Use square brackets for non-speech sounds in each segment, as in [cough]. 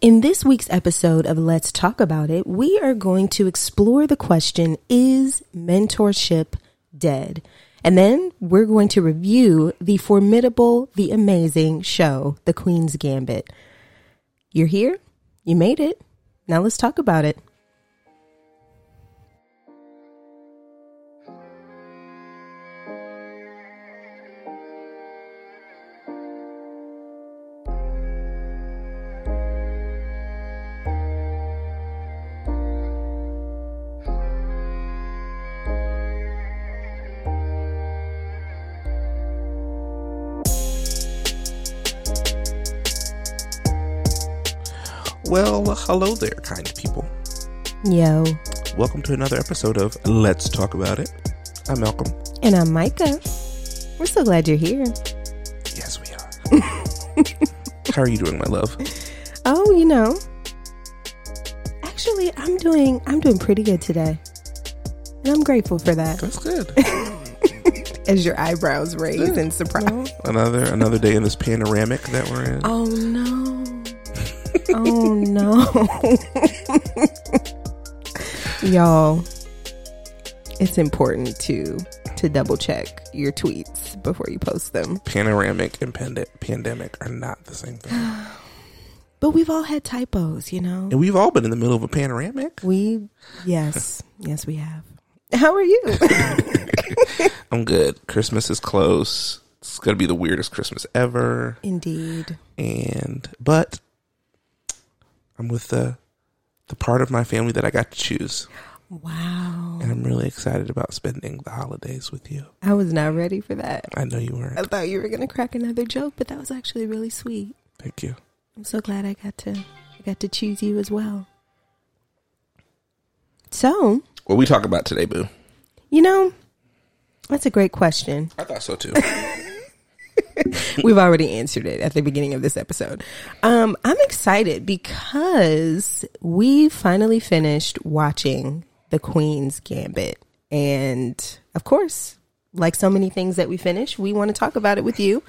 In this week's episode of Let's Talk About It, we are going to explore the question Is mentorship dead? And then we're going to review the formidable, the amazing show, The Queen's Gambit. You're here, you made it. Now let's talk about it. Well, hello there, kind people. Yo. Welcome to another episode of Let's Talk About It. I'm Malcolm. And I'm Micah. We're so glad you're here. Yes, we are. [laughs] How are you doing, my love? Oh, you know. Actually, I'm doing I'm doing pretty good today. And I'm grateful for that. That's good. [laughs] As your eyebrows raise in surprise. another another day in this panoramic that we're in. Oh no. Oh no. [laughs] Y'all, it's important to to double check your tweets before you post them. Panoramic and pande- pandemic are not the same thing. [gasps] But we've all had typos, you know. And we've all been in the middle of a panoramic. We yes, [laughs] yes we have. How are you? [laughs] I'm good. Christmas is close. It's gonna be the weirdest Christmas ever. Indeed. And but I'm with the the part of my family that I got to choose. Wow. And I'm really excited about spending the holidays with you. I was not ready for that. I know you weren't. I thought you were going to crack another joke, but that was actually really sweet. Thank you. I'm so glad I got to I got to choose you as well. So, What we talk about today, Boo? you know, that's a great question. I thought so too. [laughs] [laughs] We've already answered it at the beginning of this episode. Um, I'm excited because we finally finished watching The Queen's Gambit. And of course, like so many things that we finish, we want to talk about it with you.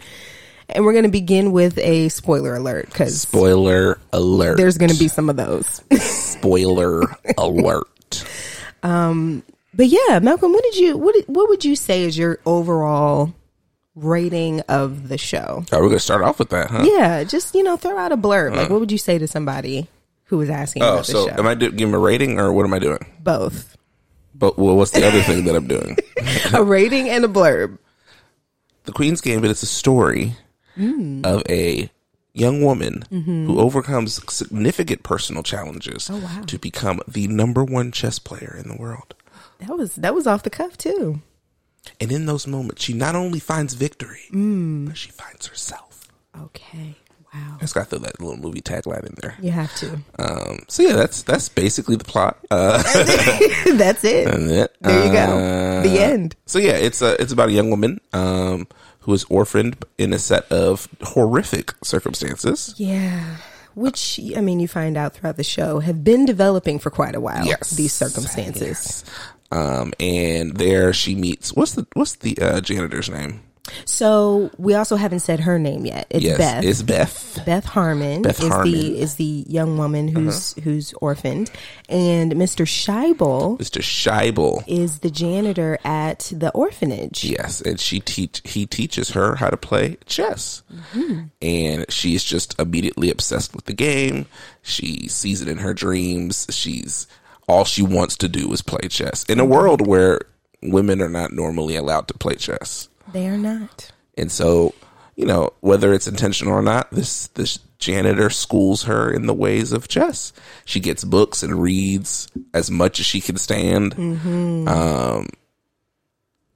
And we're going to begin with a spoiler alert because Spoiler alert. there's going to be some of those. spoiler [laughs] alert. Um, But yeah, Malcolm, what did you what what would you say is your overall rating of the show? Oh, we're gonna start off with that, huh? Yeah, just you know, throw out a blurb. Like, what would you say to somebody who was asking Oh, about the so show? am I do- giving a rating or what am I doing? Both But well, what's the other thing that I'm doing? [laughs] a rating and a blurb. The Queen's Gambit is a story Mm. of a young woman Mm-hmm. who overcomes significant personal challenges Oh, wow. to become the number one chess player in the world. That was that was off the cuff too. And in those moments, she not only finds victory, Mm. but she finds herself. Okay, wow, I just got to throw that little movie tagline in there. you have to. Um, so yeah, that's that's basically the plot. Uh, [laughs] That's it. [laughs] it. There you go. Uh, The end. So yeah, it's a it's about a young woman um, who is orphaned in a set of horrific circumstances. Yeah. Which I mean, you find out throughout the show have been developing for quite a while. Yes, these circumstances. Yes. Um, and there she meets what's the what's the uh, janitor's name? So we also haven't said her name yet. It's yes, Beth. it's Beth. Beth Harmon Beth is Harmon. Uh-huh. the is the young woman who's who's orphaned, and Mr. Shaibel Mr. Shaibel. is the janitor at the orphanage. Yes, and she teach he teaches her how to play chess, Mm-hmm. and she's just immediately obsessed with the game. She sees it in her dreams. She's all she wants to do is play chess in a Mm-hmm. world where women are not normally allowed to play chess. They are not. And so, you know, whether it's intentional or not, this this janitor schools her in the ways of chess. She gets books and reads as much as she can stand. Um,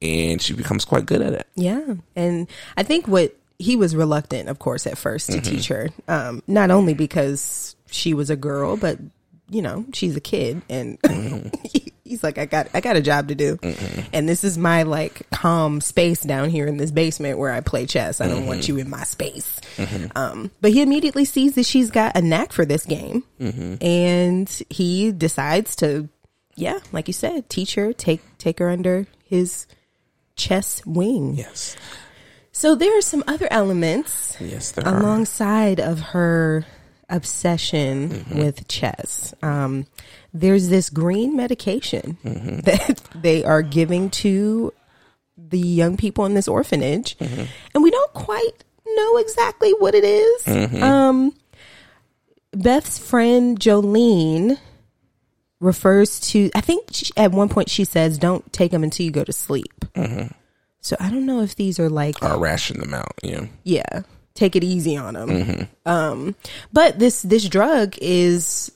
and she becomes quite good at it. Yeah, and I think what he was reluctant, of course, at first to teach her, um, not only because she was a girl, but you know she's a kid, and mm-hmm. [laughs] he's like, I got I got a job to do, mm-hmm. and this is my like calm space down here in this basement where I play chess. I don't want mm-hmm. you in my space. Um, but he immediately sees that she's got a knack for this game, and he decides to, yeah, like you said, teach her, take take her under his chess wing. Yes. So there are some other elements Yes, there are. alongside of her obsession mm-hmm. with chess. Um, there's this green medication mm-hmm. [laughs] that they are giving to the young people in this orphanage, mm-hmm. and we don't quite know exactly what it is. Um, Beth's friend Jolene refers to, I think she, at one point she says, don't take them until you go to sleep. So I don't know if these are like, Or ration them out. Yeah. yeah, take it easy on them. Um, but this, this drug is,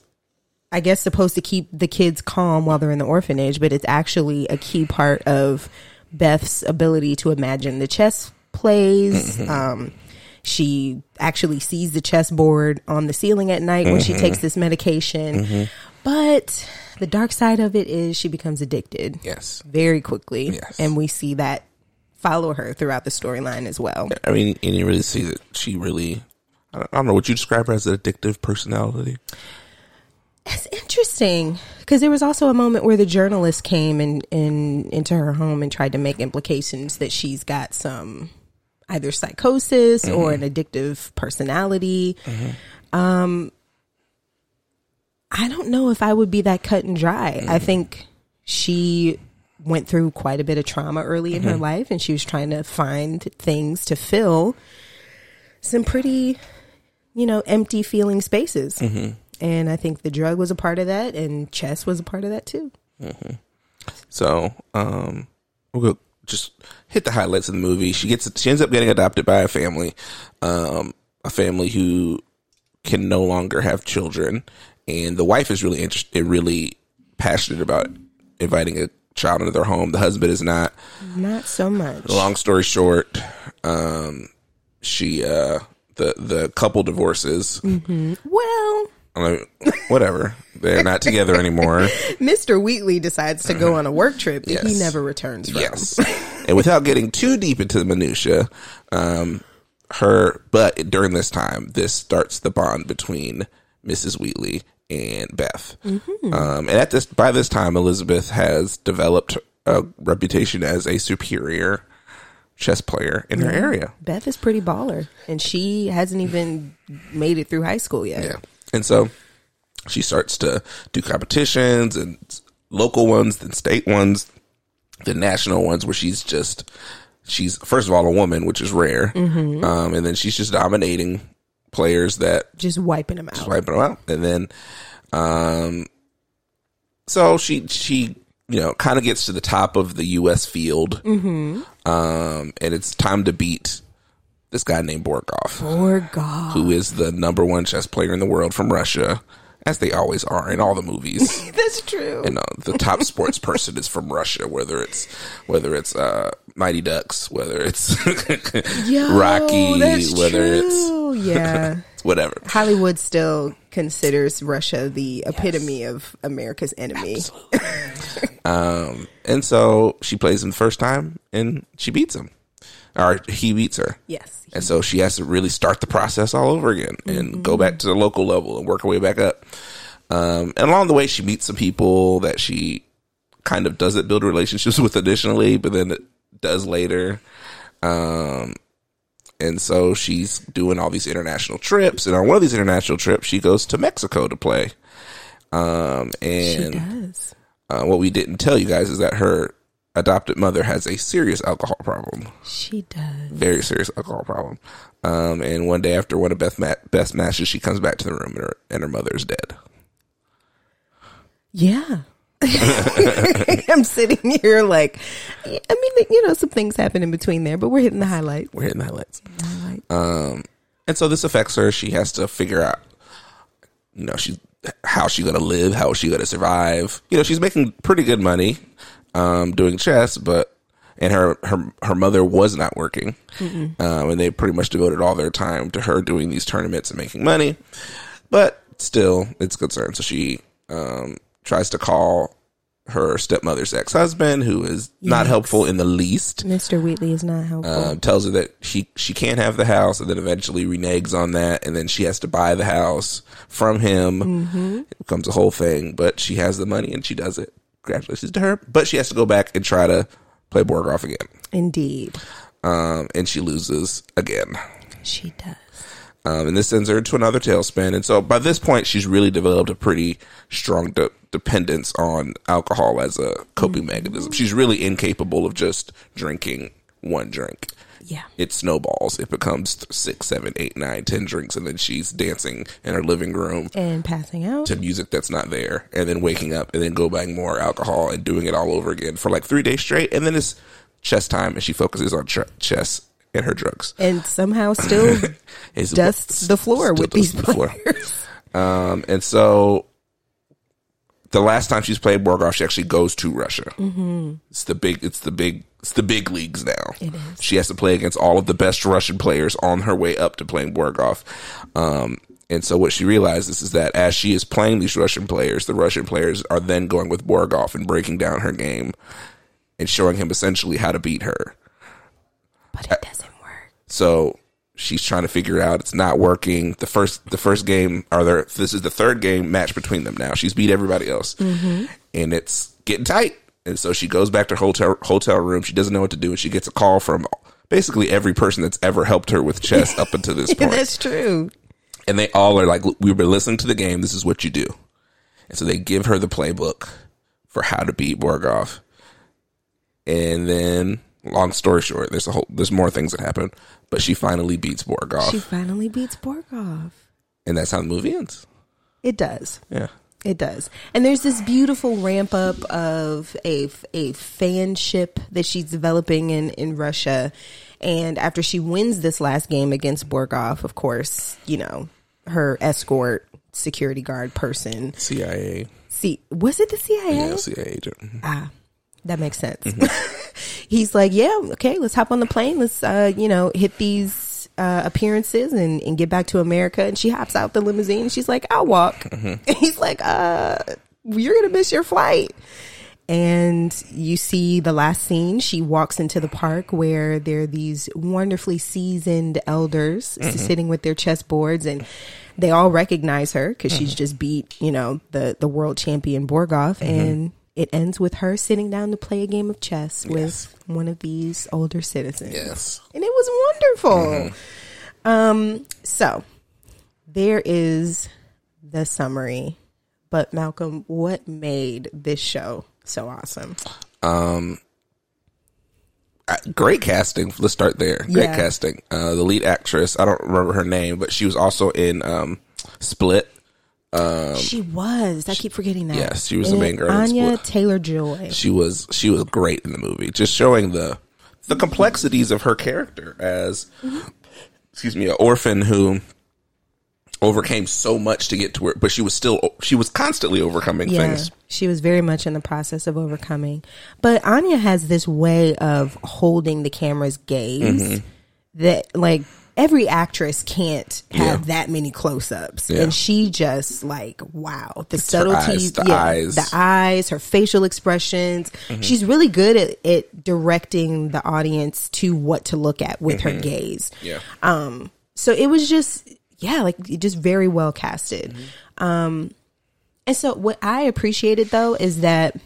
I guess, supposed to keep the kids calm while they're in the orphanage, but it's actually a key part of Beth's ability to imagine the chess plays. Um, she actually sees the chessboard on the ceiling at night when she takes this medication. But the dark side of it is she becomes addicted Yes. very quickly. Yes. And we see that follow her throughout the storyline as well. I mean, and you really see that she really, I don't, know, would you describe her as an addictive personality? It's interesting because there was also a moment where the journalist came and in, into her home and tried to make implications that she's got some either psychosis mm-hmm. or an addictive personality. Mm-hmm. Um, I don't know if I would be that cut and dry. I mm-hmm. think she went through quite a bit of trauma early in her life and she was trying to find things to fill some pretty, you know, empty feeling spaces. And I think the drug was a part of that and chess was a part of that too. So, um, we'll go just hit the highlights of the movie. She gets, she ends up getting adopted by a family, um, a family who can no longer have children, and the wife is really interested, really passionate about inviting a child into their home. The husband is not. Not so much. Long story short, um, she, uh, the the couple divorces. Well, I mean, whatever. They're not together anymore. [laughs] Mr. Wheatley decides to go on a work trip that he never returns from. Yes. and without getting too deep into the minutia, um, her but during this time, this starts the bond between Mrs. Wheatley and Beth. Um, and at this by this time, Elizabeth has developed a reputation as a superior chess player in her area. Beth is pretty baller, and she hasn't even made it through high school yet. Yeah. And so she starts to do competitions and local ones, then state ones, then national ones where she's just, she's first of all a woman, which is rare. Um, and then she's just dominating players that Just wiping them out. wiping them out. And then, um, so she, she, you know, kind of gets to the top of the U.S. field. Um, and it's time to beat this guy named Borgov Poor God. who is the number one chess player in the world from Russia, as they always are in all the movies. [laughs] That's true. you know, the top sports person is from Russia, whether it's whether it's uh, Mighty Ducks, whether it's [laughs] Yo, Rocky, whether true. yeah. it's [laughs] whatever. Hollywood still considers Russia the epitome of America's enemy. Um, and so she plays him the first time, and she beats him, or he beats her. Yes. And so she has to really start the process all over again and go back to the local level and work her way back up. Um, and along the way, she meets some people that she kind of doesn't build relationships [laughs] with initially, but then it does later. Um, and so she's doing all these international trips. And on one of these international trips, she goes to Mexico to play. Um, She and does. uh, what we didn't tell you guys is that her adopted mother has a serious alcohol problem She does. very serious alcohol problem. Um, and one day after one of Beth ma- Beth's matches, she comes back to the room and her, and her mother's dead. Yeah. [laughs] I'm sitting here like, I mean, you know, some things happen in between there, but we're hitting the highlights. We're hitting the highlights. highlight. Um, and so this affects her. She has to figure out, you know, she's how she gonna live, how is she gonna survive. You know, she's making pretty good money, um, doing chess, but and her her her mother was not working, um, and they pretty much devoted all their time to her doing these tournaments and making money. But still, it's concerned. So she um, tries to call her stepmother's ex husband, who is not Yikes. helpful in the least Mr. Wheatley is not helpful. um, tells her that she she can't have the house, and then eventually reneges on that, and then she has to buy the house from him. It becomes a whole thing, but she has the money and she does it. Congratulations to her, but she has to go back and try to play Borgov again, Indeed. um, and she loses again. She does. Um, and this sends her into another tailspin. And so by this point, she's really developed a pretty strong de- dependence on alcohol as a coping mechanism. She's really incapable of just drinking one drink. Yeah. It snowballs. It becomes six, seven, eight, nine, ten drinks, and then she's dancing in her living room And passing out. to music that's not there, and then waking up, and then go buying more alcohol and doing it all over again for like three days straight. And then it's chess time, and she focuses on ch- chess and her drugs. and somehow [laughs] still dusts the floor with these dusts the floor. players. Um, and so the last time she's played Borgov, she actually goes to Russia. Mm-hmm. It's the big, it's the big, it's the big leagues now. It is. She has to play against all of the best Russian players on her way up to playing Borgov. Um, and so what she realizes is that as she is playing these Russian players, the Russian players are then going with Borgov and breaking down her game and showing him essentially how to beat her. But it doesn't work. So she's trying to figure out it's not working. The first the first game are there this is the third game match between them now. She's beat everybody else. And it's getting tight. And so she goes back to her hotel hotel room. She doesn't know what to do and she gets a call from basically every person that's ever helped her with chess up until this [laughs] point. That's true. and they all are like we've been listening to the game. This is what you do. And so they give her the playbook for how to beat Borgov. And then long story short, there's a whole there's more things that happen, but she finally beats Borgov. She finally beats Borgov. and that's how the movie ends. It does. Yeah. It does. And there's this beautiful ramp up of a, a fanship that she's developing in, in Russia. And after she wins this last game against Borgov, of course, you know, her escort security guard person. CIA. See, was it the CIA? Yeah, CIA agent. Mhm. Ah, that makes sense. [laughs] He's like, yeah, okay, let's hop on the plane. Let's, uh, you know, hit these uh, appearances and, and get back to America. And she hops out the limousine. She's like, I'll walk. [laughs] And he's like, uh, you're going to miss your flight. And you see the last scene. She walks into the park where there are these wonderfully seasoned elders sitting with their chessboards and they all recognize her because she's just beat, you know, the, the world champion Borgov. And it ends with her sitting down to play a game of chess with one of these older citizens. Yes. And it was wonderful. Um, so there is the summary. But Malcolm, what made this show so awesome? Uh, Great casting. Let's start there. Great Yeah. casting. Uh, the lead actress, I don't remember her name, but she was also in um, Split. She was. I keep forgetting that. yes, she was the main girl Anya Taylor Joy. She was she was great in the movie, just showing the the complexities of her character as excuse me, an orphan who overcame so much to get to where, but she was still she was constantly overcoming Yeah, things. she was very much in the process of overcoming. But Anya has this way of holding the camera's gaze Mm-hmm. that, like, every actress can't have Yeah. that many close-ups, Yeah. and she just like wow the her subtleties, eyes, the yeah, eyes. the eyes, her facial expressions. She's really good at, at directing the audience to what to look at with her gaze. Yeah. Um, so it was just, yeah, like just very well casted. Um, and so what I appreciated though is that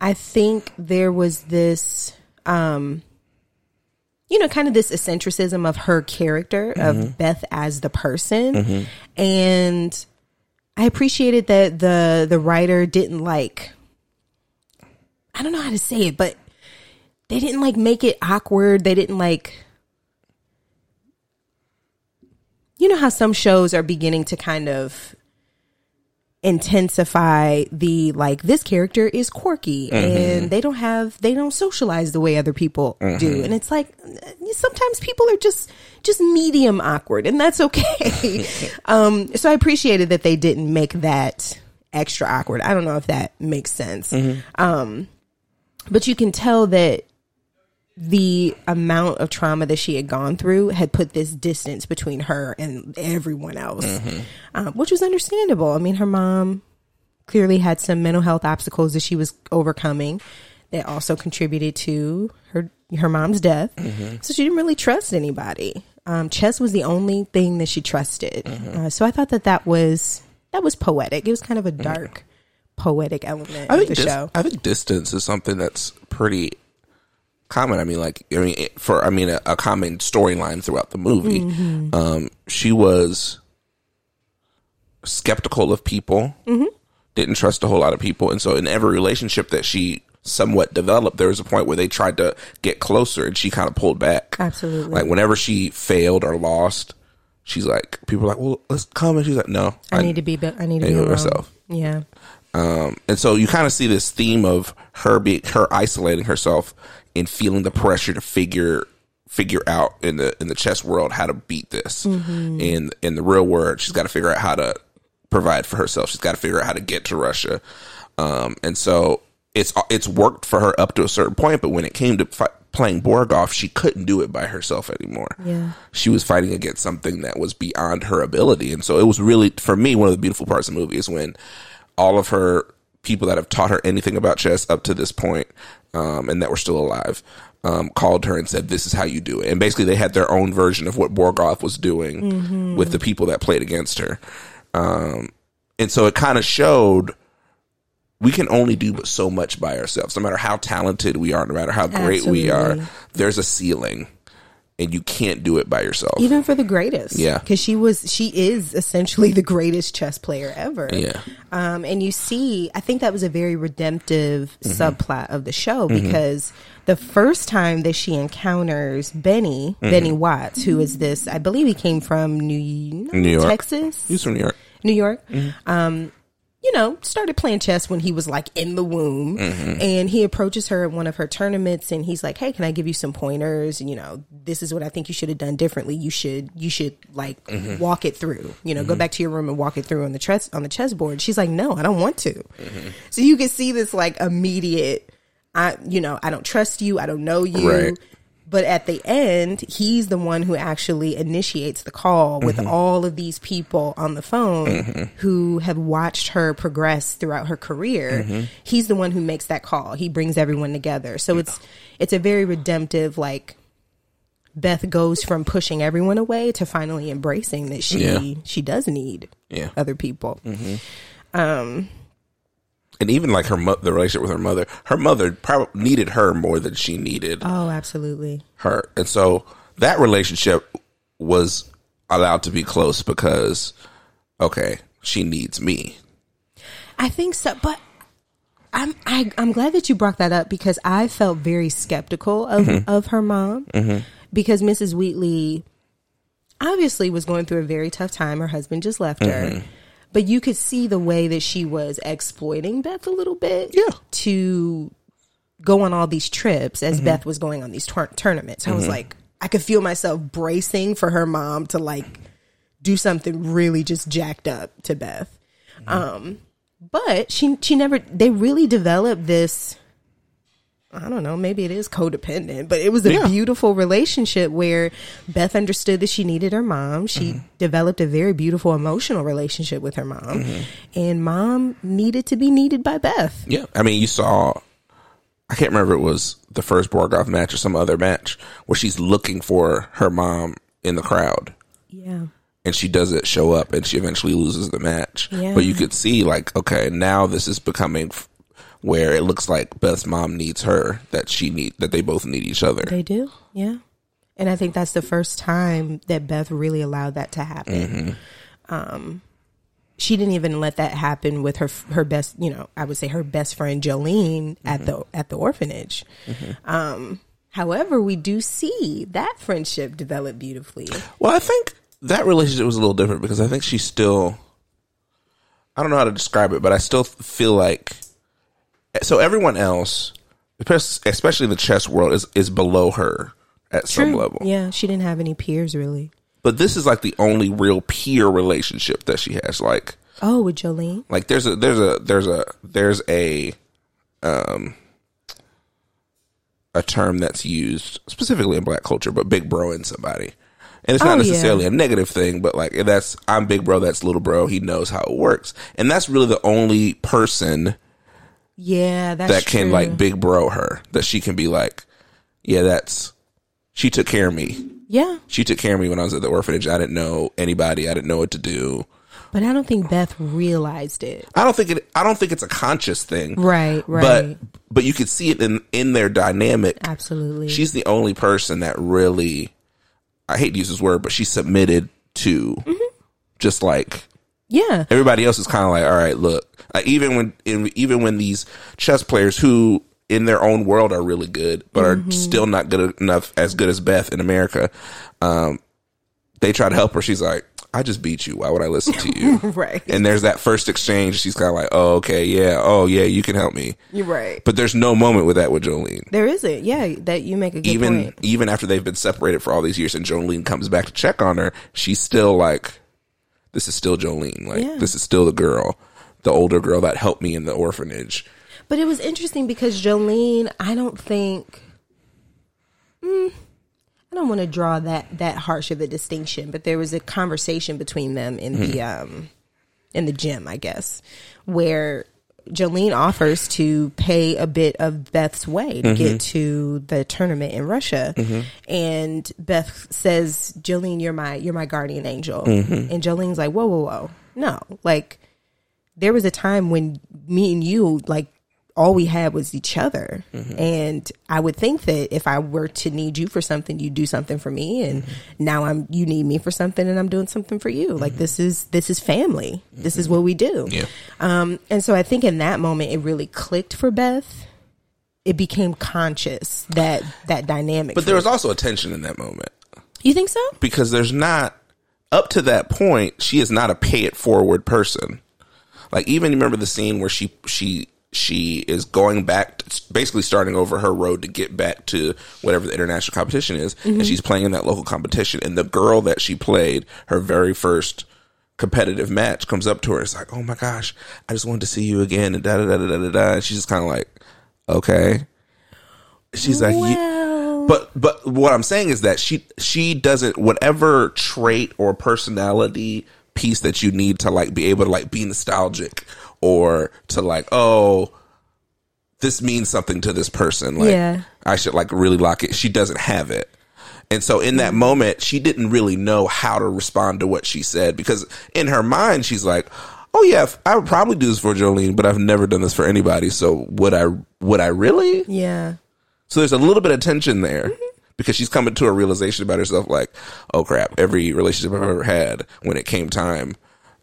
I think there was this, um, you know, kind of this eccentricism of her character of mm-hmm. Beth as the person, mm-hmm. and I appreciated that the the writer didn't like. I don't know how to say it, but they didn't like make it awkward. They didn't like you know how some shows are beginning to kind of intensify the like this character is quirky and they don't have they don't socialize the way other people do. And it's like sometimes people are just just medium awkward and that's okay. [laughs] Um so i appreciated that they didn't make that extra awkward. I don't know if that makes sense. Um but you can tell that the amount of trauma that she had gone through had put this distance between her and everyone else, um, which was understandable. I mean, her mom clearly had some mental health obstacles that she was overcoming that also contributed to her her mom's death. So she didn't really trust anybody. Um, chess was the only thing that she trusted. Uh, so I thought that that was that was poetic. It was kind of a dark, poetic element I of the dis- show. I think distance is something that's pretty common. I mean, like I mean, for I mean, a, a common storyline throughout the movie. Um, she was skeptical of people, didn't trust a whole lot of people, and so in every relationship that she somewhat developed, there was a point where they tried to get closer, and she kind of pulled back. Absolutely. Like whenever she failed or lost, she's like, people are like, "Well, let's come," and she's like, "No, I need to be. I need to be alone. myself. Yeah. Um, and so you kind of see this theme of her being her isolating herself and feeling the pressure to figure figure out in the in the chess world how to beat this. In in the real world, she's got to figure out how to provide for herself. She's got to figure out how to get to Russia. Um, and so it's it's worked for her up to a certain point, but when it came to fi- playing Borgov, she couldn't do it by herself anymore. Yeah. She was fighting against something that was beyond her ability. And so it was really, for me, one of the beautiful parts of the movie is when all of her people that have taught her anything about chess up to this point, um, and that were still alive, um, called her and said, "This is how you do it." And basically, they had their own version of what Borgov was doing with the people that played against her. Um, and so it kind of showed we can only do but so much by ourselves. No matter how talented we are, no matter how great we are, there's a ceiling, and you can't do it by yourself. Even for the greatest. Yeah. Because she was, she is essentially the greatest chess player ever. Yeah. Um, and you see, I think that was a very redemptive Mm-hmm. subplot of the show because the first time that she encounters Benny, Mm-hmm. Benny Watts, who is this, I believe he came from New, New York. Texas, He's from New York. New York. Mm-hmm. Um, you know, started playing chess when he was like in the womb. Mm-hmm. And he approaches her at one of her tournaments and he's like, Hey, can I give you some pointers? And, you know, this is what I think you should have done differently. You should, you should like Mm-hmm. walk it through, you know, go back to your room and walk it through on the chess, on the chessboard. She's like, No, I don't want to. Mm-hmm. So you can see this like immediate, I, you know, I don't trust you. I don't know you. Right. But at the end, he's the one who actually initiates the call with Mm-hmm. all of these people on the phone who have watched her progress throughout her career. Mm-hmm. He's the one who makes that call. He brings everyone together. So it's it's a very redemptive like Beth goes from pushing everyone away to finally embracing that she Yeah. she does need Yeah. other people. And even like her, mo- the relationship with her mother, her mother probably needed her more than she needed Oh, absolutely. her. And so that relationship was allowed to be close because, okay, she needs me. I think so, but I'm I, I'm glad that you brought that up because I felt very skeptical of mm-hmm. of her mom mm-hmm. because Mrs. Wheatley obviously was going through a very tough time. Her husband just left her, mm-hmm. But you could see the way that she was exploiting Beth a little bit, Yeah. to go on all these trips as mm-hmm. Beth was going on these tour- tournaments. I was mm-hmm. like, I could feel myself bracing for her mom to like do something really just jacked up to Beth. Mm-hmm. Um, but she she never they really developed this I don't know, maybe it is codependent, but it was a Yeah. beautiful relationship where Beth understood that she needed her mom. She mm-hmm. developed a very beautiful emotional relationship with her mom. Mm-hmm. And mom needed to be needed by Beth. Yeah. I mean, you saw, I can't remember if it was the first Borgov match or some other match where she's looking for her mom in the crowd. Yeah. and she doesn't show up and she eventually loses the match. Yeah. But you could see like, okay, now this is becoming where it looks like Beth's mom needs her, that she need, that they both need each other. They do, yeah. And I think that's the first time that Beth really allowed that to happen. Um, she didn't even let that happen with her her best, you know, I would say her best friend Jolene at the at the orphanage. Um, however, we do see that friendship develop beautifully. Well, I think that relationship was a little different because I think she's still, I don't know how to describe it, but I still feel like, so everyone else, especially especially the chess world, is, is below her at some level. Yeah, she didn't have any peers really. But this is like the only real peer relationship that she has. Like, Oh, with Jolene. like there's a there's a there's a there's a um a term that's used specifically in black culture but big bro in somebody and it's not Oh, yeah. necessarily a negative thing but like that's i'm big bro that's little bro he knows how it works and that's really the only person Yeah, that's that can true. like big bro her that she can be like yeah that's she took care of me Yeah, she took care of me when I was at the orphanage. I didn't know anybody. I didn't know what to do. But I don't think Beth realized it. I don't think it. I don't think it's a conscious thing. Right, right. But but you could see it in in their dynamic. Absolutely. She's the only person that really. I hate to use this word, but she submitted to. Mm-hmm. Just like yeah. everybody else is kind of like, all right, look. Like even when in, even when these chess players who in their own world are really good, but are still not good enough as good as Beth in America, um, they try to help her. She's like, I just beat you. Why would I listen to you? [laughs] Right. And there's that first exchange. She's kind of like, oh, okay, yeah, oh, yeah, you can help me. You're right. But there's no moment with that with Jolene. There isn't. Yeah, that you make a good Even point. even after they've been separated for all these years, and Jolene comes back to check on her, she's still like, this is still Jolene. Like Yeah. this is still the girl, the older girl that helped me in the orphanage. But it was interesting because Jolene, I don't think. Mm, I don't want to draw that that harsh of a distinction, but there was a conversation between them in the um in the gym, I guess, where Jolene offers to pay a bit of Beth's way to get mm-hmm. to the tournament in Russia, mm-hmm. and Beth says, "Jolene, you're my you're my guardian angel," mm-hmm. and Jolene's like, "Whoa, whoa, whoa, no!" Like there was a time when me and you like all we had was each other. Mm-hmm. And i would think that if i were to need you for something you'd do something for me. And mm-hmm. now i'm you need me for something and i'm doing something for you. Like mm-hmm. this is this is family. This is what we do. Yeah. um and so i think in that moment it really clicked for beth. It became conscious that that dynamic But there was also a tension in that moment. You think so? Because there's not up to that point. She is not a pay it forward person. Like even remember the scene where she she she is going back, basically starting over her road to get back to whatever the international competition is, and mm-hmm. she's playing in that local competition. And the girl that she played, her very first competitive match, comes up to her. It's like, oh my gosh, I just wanted to see you again, and da da da da da da. da. And she's just kind of like, okay. She's like, well but but what I'm saying is that she she doesn't whatever trait or personality piece that you need to like be able to like be nostalgic or to like oh this means something to this person. Like Yeah. I should like really lock it. She doesn't have it. And so in that mm-hmm. moment she didn't really know how to respond to what she said because in her mind she's like oh yeah I would probably do this for Jolene but I've never done this for anybody. So would I would I really? Yeah. So there's a little bit of tension there mm-hmm. because she's coming to a realization about herself like, oh crap, every relationship I've ever had, when it came time,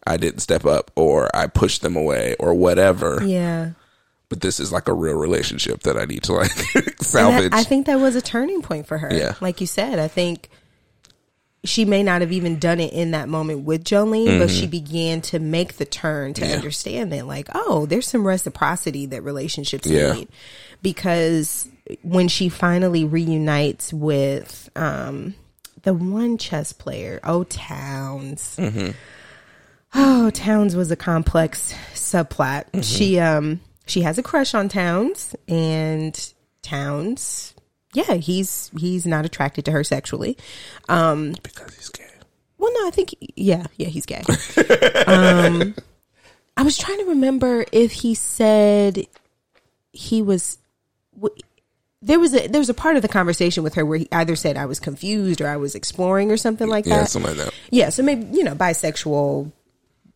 I didn't step up or I pushed them away or whatever. yeah But this is like a real relationship that I need to like [laughs] salvage. that- I think that was a turning point for her. Yeah. Like you said, I think she may not have even done it in that moment with Jolene, but she began to make the turn to Mm-hmm. Yeah. understand that, like, oh, there's some reciprocity that relationships Yeah. need. Because when she finally reunites with um, the one chess player, oh, Townes. Mm-hmm. Oh, Townes was a complex subplot. Mm-hmm. She um she has a crush on Townes and Townes yeah, he's he's not attracted to her sexually. Um because he's gay. Well, no, I think yeah, yeah, he's gay. [laughs] um I was trying to remember if he said he was w- there was a there was a part of the conversation with her where he either said I was confused or I was exploring or something like that. Yeah, something like that. Yeah, so maybe you know, bisexual,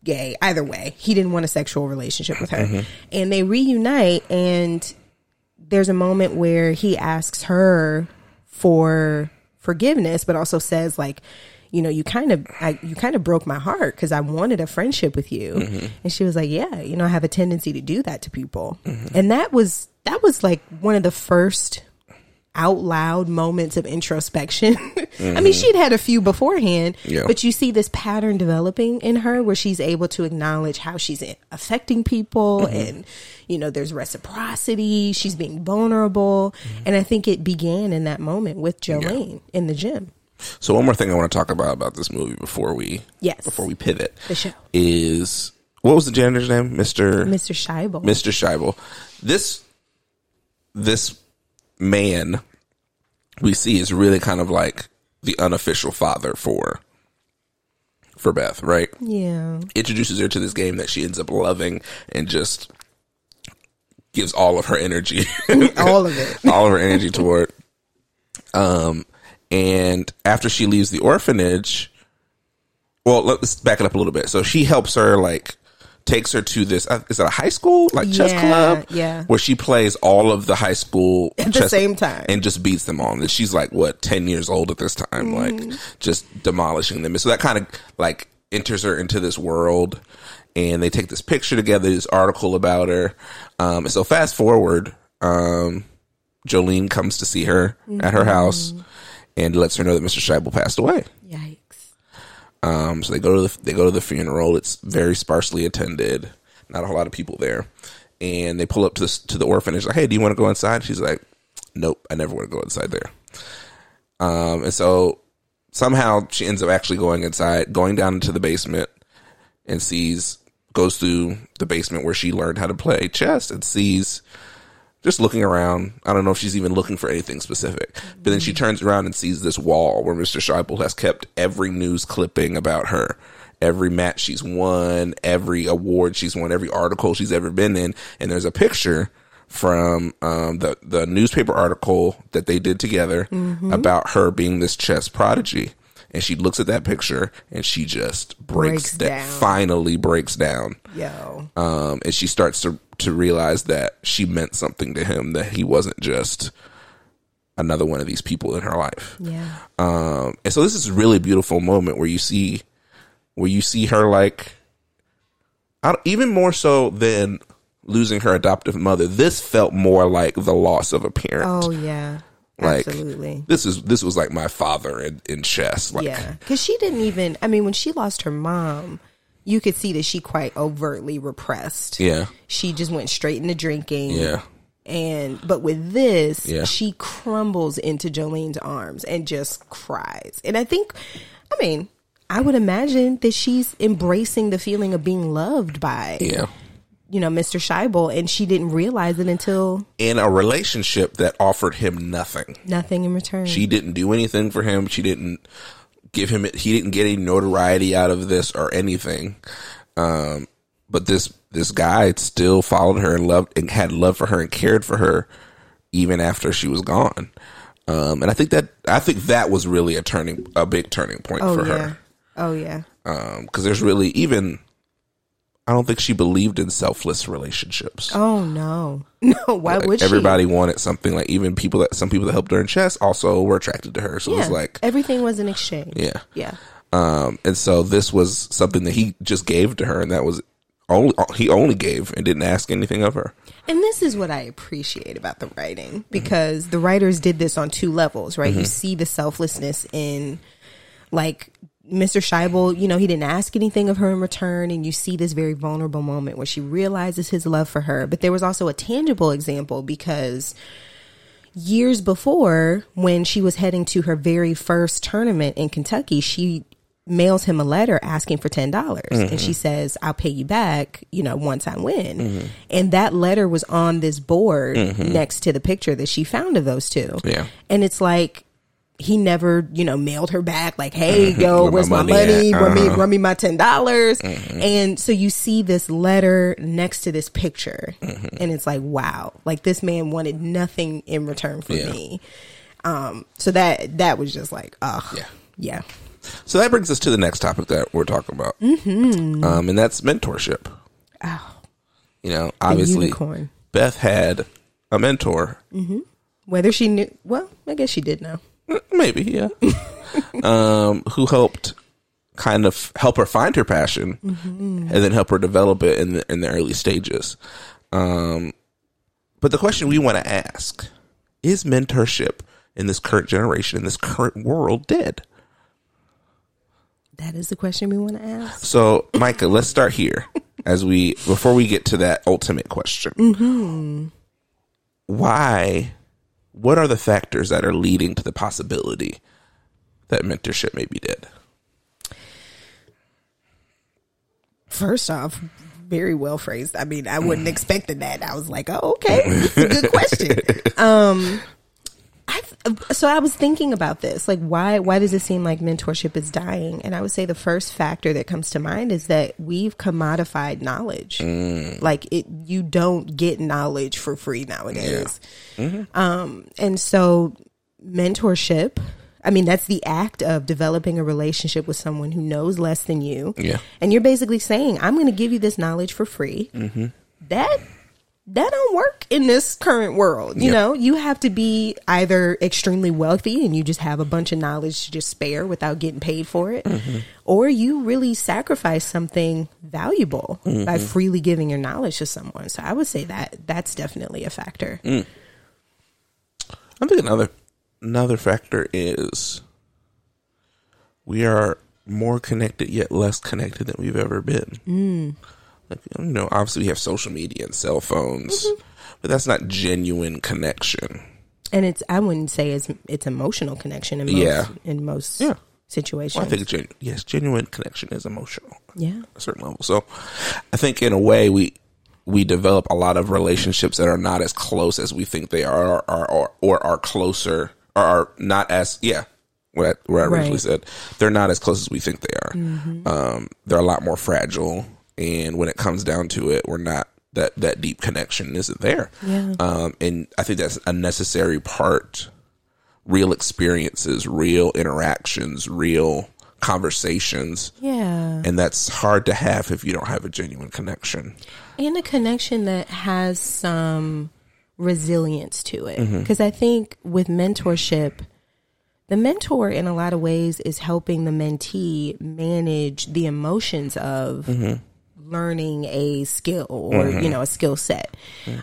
gay, either way, he didn't want a sexual relationship with her, mm-hmm. and they reunite, and there's a moment where he asks her for forgiveness, but also says like, you know, you kind of, I, you kind of broke my heart because I wanted a friendship with you, mm-hmm. and she was like, yeah, you know, I have a tendency to do that to people, mm-hmm. and that was that was like one of the first out loud moments of introspection. [laughs] I mean, mm-hmm. she'd had a few beforehand, Yeah. but you see this pattern developing in her where she's able to acknowledge how she's affecting people mm-hmm. and, you know, there's reciprocity. She's being vulnerable. Mm-hmm. And I think it began in that moment with Jolene in the gym. So one more thing I want to talk about about this movie before we Yes. before we pivot The show. is what was the janitor's name, Mister Mr. Shaibel. Mr. Shaibel. This this man we see is really kind of like the unofficial father for for Beth, right? yeah. Introduces her to this game that she ends up loving and just gives all of her energy [laughs] All of it. all of her energy toward. Um, and after she leaves the orphanage, well, let's back it up a little bit. So she helps her like takes her to this uh, is it a high school like chess Yeah, club yeah. where she plays all of the high school [laughs] At the same time. and just beats them all and she's like what 10 years old at this time Mm-hmm. like just demolishing them and so that kind of like enters her into this world and they take this picture together this article about her um and so fast forward um Jolene comes to see her at her house Mm-hmm. and lets her know that Mr. Shaibel passed away Yikes. Um, so they go to the they go to the funeral. It's very sparsely attended. Not a whole lot of people there. And they pull up to the to the orphanage. Like, hey, do you want to go inside? She's like, nope, I never want to go inside there. Um, and so somehow she ends up actually going inside, going down into the basement, and sees goes through the basement where she learned how to play chess and sees just looking around. I don't know if she's even looking for anything specific. But then she turns around and sees this wall where Mr. Shaibel has kept every news clipping about her. Every match she's won, every award she's won, every article she's ever been in, and there's a picture from um, the the newspaper article that they did together about her being this chess prodigy. And she looks at that picture and she just breaks, Breaks da- down. finally breaks down Yo. um, and she starts to to realize that she meant something to him that he wasn't just another one of these people in her life Yeah. um, and so this is a really beautiful moment where you see where you see her like I even more so than losing her adoptive mother this felt more like the loss of a parent Oh yeah. like Absolutely. this is this was like my father in, in chess like Yeah, because she didn't even. I mean, when she lost her mom, you could see that she quite overtly repressed. yeah She just went straight into drinking. yeah And but with this, Yeah. she crumbles into Jolene's arms and just cries. And I think, I mean, I would imagine that she's embracing the feeling of being loved by, yeah you know, Mr. Shaibel, and she didn't realize it until in a relationship that offered him nothing nothing in return. She didn't do anything for him. She didn't give him. He didn't get any notoriety out of this or anything. Um, but this this guy still followed her and loved and had love for her and cared for her even after she was gone. Um, and I think that I think that was really a turning a big turning point oh for yeah. her Oh yeah. because there's really even. I don't think she believed in selfless relationships. Oh no. [laughs] No, why Like, would she? everybody wanted something like even people that some people that helped her in chess also were attracted to her. So it was like everything was an exchange. yeah. Yeah. Um, and so this was something that he just gave to her, and that was only uh, he only gave and didn't ask anything of her. And this is what I appreciate about the writing mm-hmm. because the writers did this on two levels, right? You mm-hmm. see the selflessness in like Mr. Scheibel, you know, he didn't ask anything of her in return and you see this very vulnerable moment where she realizes his love for her, but there was also a tangible example because years before when she was heading to her very first tournament in Kentucky, she mails him a letter asking for $10 and she mm-hmm. says, I'll pay you back, you know, once I win. Mm-hmm. And that letter was on this board mm-hmm. next to the picture that she found of those two. Yeah. And it's like, he never, you know, mailed her back like, "Hey, yo, Where where's my money money? at? Run me, Uh-huh. run me my ten dollars." And so you see this letter next to this picture, and it's like, wow, like this man wanted nothing in return for Yeah. me. Um, so that that was just like, oh, Yeah. yeah, So that brings us to the next topic that we're talking about, mm-hmm. um, and that's mentorship. oh, You know, obviously. Beth had a mentor, Whether she knew, well, I guess she did know. Maybe, yeah, [laughs] um, who helped kind of help her find her passion, and then help her develop it in the in the early stages. Um, but the question we want to ask is mentorship in this current generation, in this current world, dead? That is the question we want to ask. So, Micah, let's start here [laughs] as we before we get to that ultimate question. Why? What are the factors that are leading to the possibility that mentorship may be dead? First off, very well phrased. I mean, I wouldn't expected that. I was like, oh, okay, [laughs] it's a good question. um, so I was thinking about this, like why why does it seem like mentorship is dying? And I would say the first factor that comes to mind is that we've commodified knowledge. Like it, you don't get knowledge for free nowadays. Um, and so mentorship I mean, that's the act of developing a relationship with someone who knows less than you. Yeah. And you're basically saying, I'm going to give you this knowledge for free. Mm-hmm. That that don't work in this current world. You Yeah. know, you have to be either extremely wealthy and you just have a bunch of knowledge to just spare without getting paid for it, Mm-hmm. or you really sacrifice something valuable Mm-hmm. by freely giving your knowledge to someone. So I would say that that's definitely a factor. Mm. I think another another factor is we are more connected yet less connected than we've ever been. Mm. Like, you know, obviously we have social media and cell phones, Mm-hmm. but that's not genuine connection. And it's I wouldn't say it's it's emotional connection in most Yeah. in most Yeah. situations. Well, I think genu- yes, genuine connection is emotional. yeah. a certain level. So I think in a way we we develop a lot of relationships that are not as close as we think they are or or, or are closer or are not as yeah what I, what I originally Right. said they're not as close as we think they are. Um, they're a lot more fragile, and when it comes down to it, we're not that that deep connection isn't there. Yeah. Um, and I think that's a necessary part. Real experiences, real interactions, real conversations Yeah. and that's hard to have if you don't have a genuine connection. and a connection that has some resilience to it Mm-hmm. because i think with mentorship the mentor in a lot of ways is helping the mentee manage the emotions of Mm-hmm. Learning a skill or you know a skill set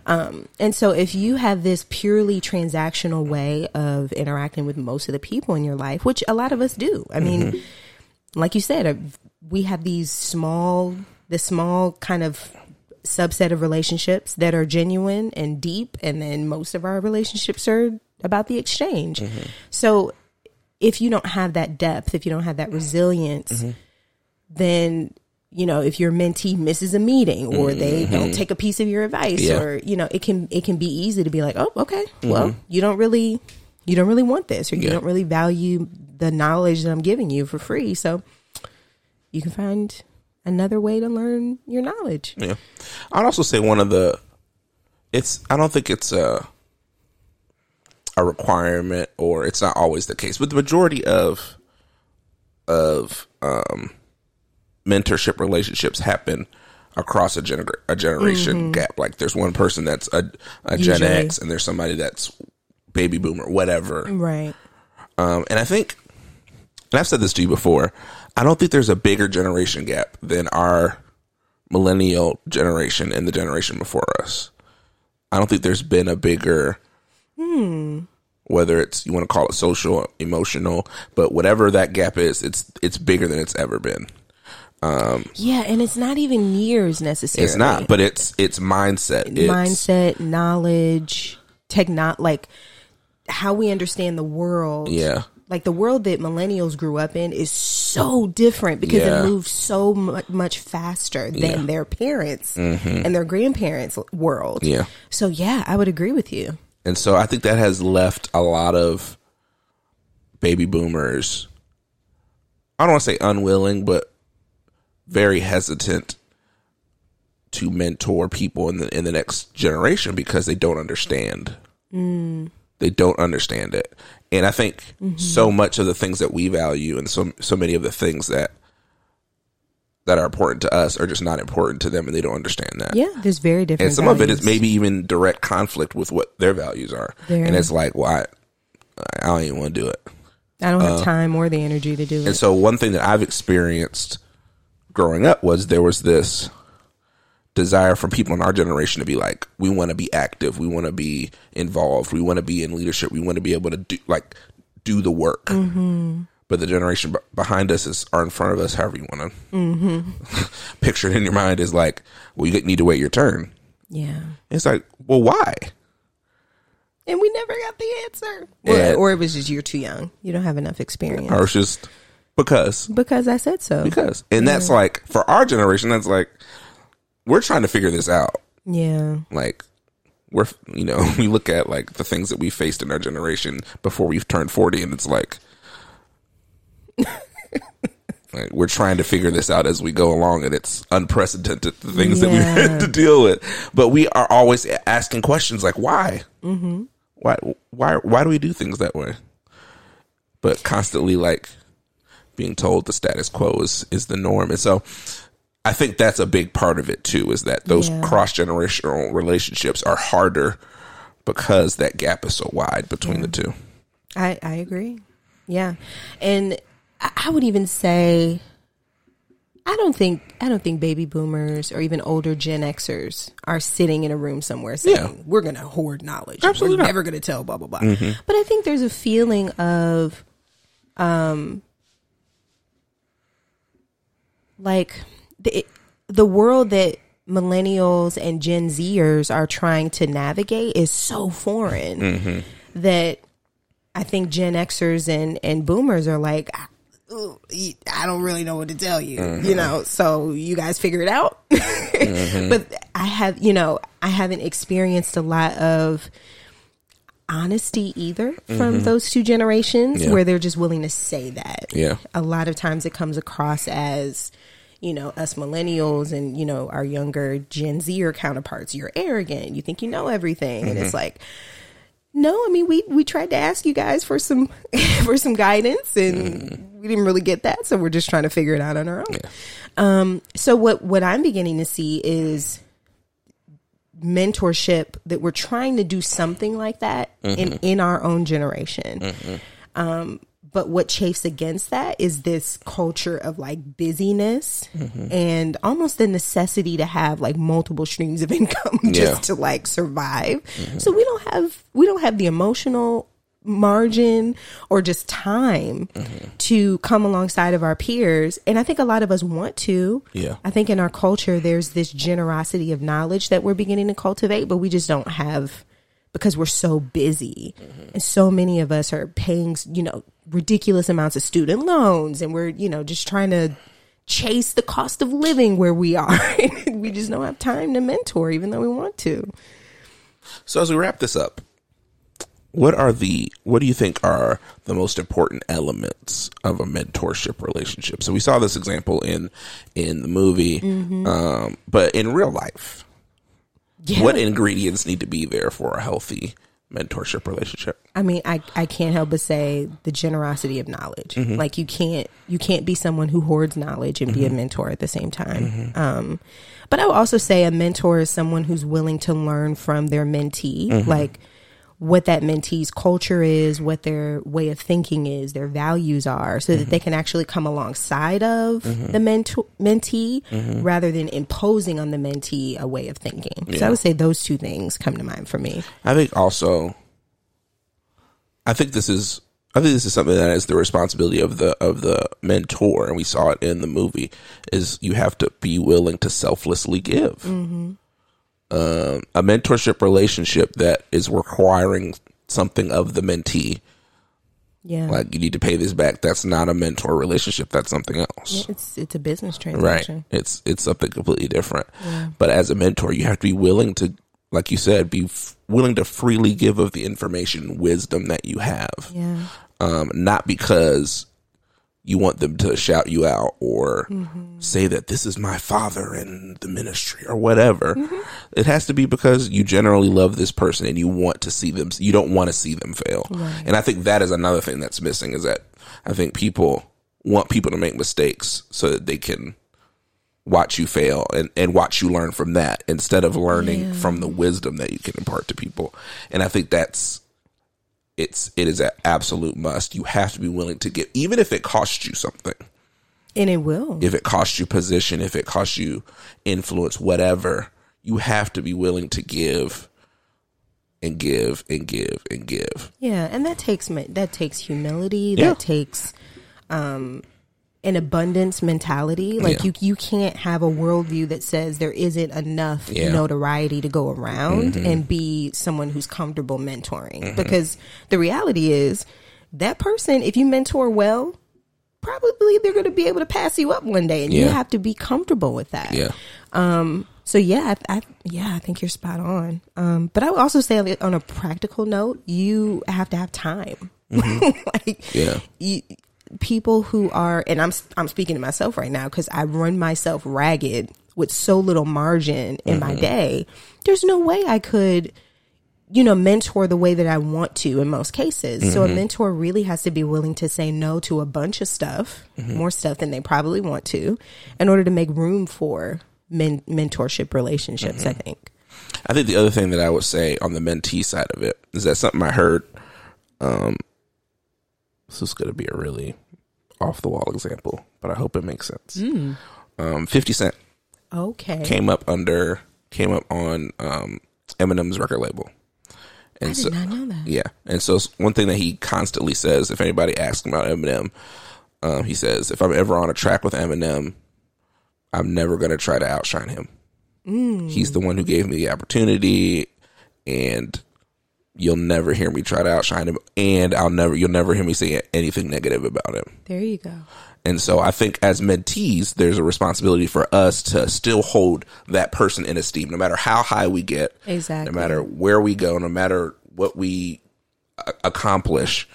um, and so if you have this purely transactional way of interacting with most of the people in your life which a lot of us do i mean Mm-hmm. like you said, uh, we have these small, the small kind of subset of relationships that are genuine and deep, and then most of our relationships are about the exchange. So, if you don't have that depth, if you don't have that resilience, then you know if your mentee misses a meeting or they don't take a piece of your advice Yeah. or you know it can it can be easy to be like oh okay well you don't really you don't really want this or you Yeah. don't really value the knowledge that i'm giving you for free so you can find another way to learn your knowledge Yeah. I'd also say one of the it's I don't think it's a a requirement or it's not always the case, but the majority of of um mentorship relationships happen across a, gener- a generation gap. Like there's one person that's a, a Gen Usually. X and there's somebody that's baby boomer, whatever. right Um, and I think, and I've said this to you before, I don't think there's a bigger generation gap than our millennial generation and the generation before us. I don't think there's been a bigger, whether it's you want to call it social, emotional, but whatever that gap is, it's it's bigger than it's ever been. Yeah and it's not even years necessarily It's not, but it's it's mindset. It's, mindset knowledge techno like how we understand the world Yeah. like the world that millennials grew up in is so different because Yeah. it moves so mu- much faster than Yeah. Mm-hmm. their parents and their grandparents world Yeah. so yeah i would agree with you And so I think that has left a lot of baby boomers, I don't want to say unwilling, but very hesitant to mentor people in the in the next generation because they don't understand. Mm. They don't understand it. And I think mm-hmm. so much of the things that we value and so so many of the things that that are important to us are just not important to them and they don't understand that. Yeah there's very different and some of it is maybe even direct conflict with what their values are. And it's like well I, I don't even want to do it. I don't have uh, time or the energy to do and it. And so one thing that i've experienced growing up was there was this desire from people in our generation to be like we want to be active. We want to be involved. We want to be in leadership. We want to be able to do like do the work. Mm-hmm. But the generation b- behind us is are in front of us however you want to mm-hmm. [laughs] picture it in your mind is like well you need to wait your turn. Yeah. It's like well why? And we never got the answer. Or, or it was just you're too young. You don't have enough experience. Or it's just because. Because i said so. Because. And that's like for our generation that's like we're trying to figure this out. Yeah. Like we're you know [laughs] we look at like the things that we faced in our generation before we've turned 40 and it's like [laughs] like we're trying to figure this out as we go along and it's unprecedented the things that we've [laughs] had to deal with. But we are always asking questions like why? Mm-hmm. why why why do we do things that way? But constantly like being told the status quo is is the norm, and so I think that's a big part of it too. Is that those Yeah. cross generational relationships are harder because that gap is so wide between the two. I, I agree. Yeah. And I, would even say I don't think I don't think baby boomers or even older Gen Xers are sitting in a room somewhere saying Yeah. we're going to hoard knowledge. Absolutely we're not. never going to tell blah blah blah. But I think there's a feeling of um like the the world that millennials and Gen Zers are trying to navigate is so foreign mm-hmm. that I think Gen Xers and, and boomers are like, ah, "Ooh, I don't really know what to tell you, you mm-hmm. know, so you guys figure it out. [laughs] Mm-hmm. But I have, you know, I haven't experienced a lot of honesty either from those two generations Yeah. where they're just willing to say that. Yeah. A lot of times it comes across as, you know, us millennials and, you know, our younger Gen Z Zer counterparts, you're arrogant, you think you know everything. And it's like, no, I mean we we tried to ask you guys for some [laughs] for some guidance and we didn't really get that, so we're just trying to figure it out on our own. Um so what what I'm beginning to see is mentorship that we're trying to do something like that in in our own generation. Um but what chafes against that is this culture of like busyness and almost the necessity to have like multiple streams of [laughs] income just Yeah. to like survive. So we don't have we don't have the emotional margin or just time to come alongside of our peers and I think a lot of us want to. Yeah. I think in our culture there's this generosity of knowledge that we're beginning to cultivate, but we just don't have because we're so busy. And so many of us are paying, you know, ridiculous amounts of student loans and we're, you know, just trying to chase the cost of living where we are. [laughs] we just don't have time to mentor even though we want to. So as we wrap this up, what are the what do you think are the most important elements of a mentorship relationship? So we saw this example in in the movie, um, but in real life, Yeah. what ingredients need to be there for a healthy mentorship relationship? I mean, I, I can't help but say the generosity of knowledge. Mm-hmm. Like you can't you can't be someone who hoards knowledge and be a mm-hmm. mentor at the same time. Mm-hmm. Um, but I would also say a mentor is someone who's willing to learn from their mentee, like what that mentee's culture is, what their way of thinking is, their values are, so that they can actually come alongside of the mentor, mentee mm-hmm. rather than imposing on the mentee a way of thinking. So I would say those two things come to mind for me. I think also, I think this is, I think this is something that is the responsibility of the of the mentor, and we saw it in the movie. Is you have to be willing to selflessly give. Mm-hmm. Um, a mentorship relationship that is requiring something of the mentee, Yeah. like you need to pay this back. That's not a mentor relationship. That's something else. It's it's a business transaction. Right. It's it's something completely different. But as a mentor, you have to be willing to, like you said, be f- willing to freely give of the information, wisdom that you have. Yeah. Um, not because you want them to shout you out or mm-hmm. say that this is my father in the ministry or whatever. Mm-hmm. It has to be because you generally love this person and you want to see them. You don't want to see them fail. And I think that is another thing that's missing is that I think people want people to make mistakes so that they can watch you fail and, and watch you learn from that instead of learning from the wisdom that you can impart to people. And I think that's it's it is an absolute must. You have to be willing to give, even if it costs you something. And it will. If it costs you position, if it costs you influence, whatever, you have to be willing to give and give and give and give. Yeah, and that takes that takes humility. Yeah. That takes um, an abundance mentality. Like Yeah. you, you can't have a worldview that says there isn't enough Yeah. notoriety to go around Mm-hmm. and be someone who's comfortable mentoring. Because the reality is that person, if you mentor well, probably they're going to be able to pass you up one day, and you have to be comfortable with that. Yeah. Um. So yeah, I, I yeah, I think you're spot on. Um, but I would also say on a practical note, you have to have time. [laughs] like, Yeah. you, people who are, and I'm I'm speaking to myself right now because I run myself ragged with so little margin in my mm-hmm. day. There's no way I could you know, mentor the way that I want to in most cases. So a mm-hmm. mentor really has to be willing to say no to a bunch of stuff, mm-hmm. more stuff than they probably want to, in order to make room for men- mentorship relationships, I think. I think the other thing that I would say on the mentee side of it is that something I heard. Um, this is going to be a really off the wall example, but I hope it makes sense. Um, Fifty Cent Okay. came up under came up on um, Eminem's record label, and I did not know that. yeah, and so one thing that he constantly says, if anybody asks him about Eminem, um, he says, if I'm ever on a track with Eminem, I'm never going to try to outshine him. He's the one who gave me the opportunity, and you'll never hear me try to outshine him, and I'll never, you'll never hear me say anything negative about him. There you go. And so I think as mentees, there's a responsibility for us to still hold that person in esteem, no matter how high we get, Exactly. no matter where we go, no matter what we a- accomplish.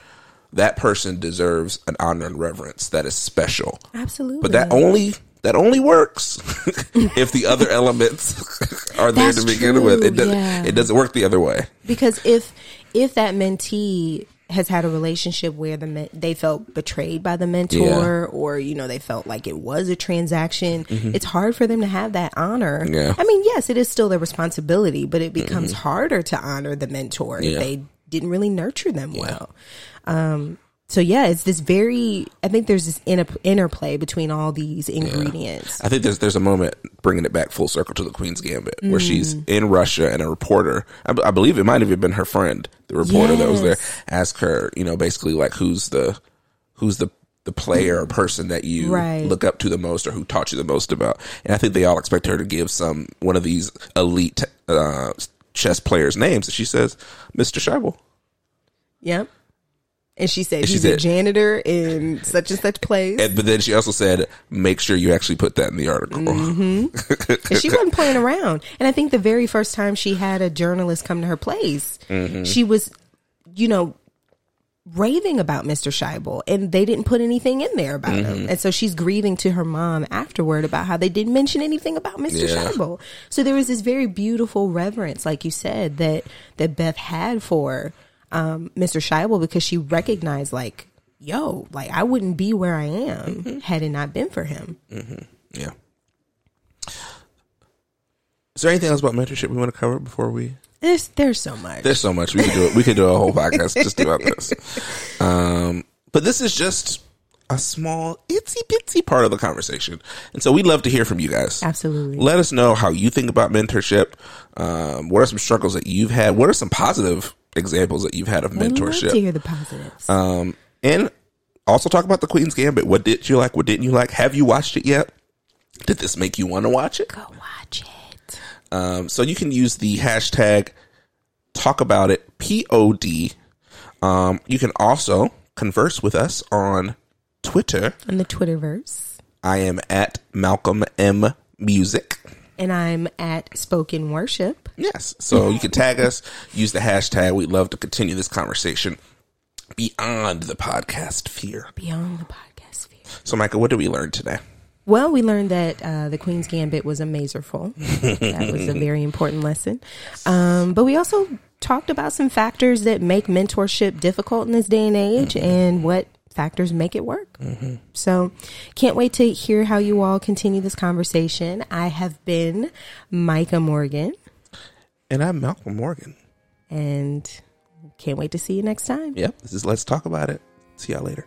That person deserves an honor and reverence that is special. Absolutely. But that only that only works [laughs] if the other [laughs] elements [laughs] are there That's to begin true, with. It doesn't. yeah. It doesn't work the other way. because if if that mentee has had a relationship where the men- they felt betrayed by the mentor or you know they felt like it was a transaction it's hard for them to have that honor Mm-hmm. Yeah. Mm-hmm. i mean yes it is still their responsibility but it becomes harder to honor the mentor Yeah. if they didn't really nurture them well um so yeah it's this very i think there's this inter- interplay between all these ingredients I think there's there's a moment bringing it back full circle to the Queen's Gambit where she's Mm. in Russia and a reporter, I, b- I believe it might have even been her friend, the reporter that was there, Yes. ask her, you know, basically like who's the who's the the player or person that you Right. look up to the most or who taught you the most about. And I think they all expect her to give some one of these elite uh, chess players' names, and she says, "Mr. Shaibel." yep and she said she he's a janitor in such and such place And, but then she also said, "Make sure you actually put that in the article." Mm-hmm. And she wasn't playing around. And I think the very first time she had a journalist come to her place, she was, you know, raving about Mr. Shaibel and they didn't put anything in there about him. And so she's grieving to her mom afterward about how they didn't mention anything about Mr. Yeah. Shaibel. So there was this very beautiful reverence, like you said, that, that Beth had for um, Mr. Shaibel because she recognized like, yo, like I wouldn't be where I am had it not been for him. Mm-hmm. Yeah. Is there anything else about mentorship we want to cover before we? There's, there's so much. There's so much we could do. It. We could do a whole podcast just about this. [laughs] Um, but this is just a small, itsy bitsy part of the conversation, and so we'd love to hear from you guys. Absolutely. Let us know how you think about mentorship. Um, what are some struggles that you've had? What are some positive examples that you've had of mentorship? to hear the positives. Um, and also talk about the Queen's Gambit. What did you like? What didn't you like? Have you watched it yet? Did this make you want to watch it? Go watch it. Um, so you can use the hashtag talk about it pod. Um, you can also converse with us on Twitter. On the Twitterverse. I am at Malcolm M Music. And I'm at Spoken Worship. Yes. So you can tag us, use the hashtag. We'd love to continue this conversation beyond the podcast sphere. Beyond the podcast sphere. So, Micah, what did we learn today? Well, we learned that uh, the Queen's Gambit was a that was a very important lesson. Um, but we also talked about some factors that make mentorship difficult in this day and age and what factors make it work. Mm-hmm. So, can't wait to hear how you all continue this conversation. I have been Micah Morgan And I'm Malcolm Morgan. and can't wait to see you next time. Yep. This is Let's Talk About It. See y'all later.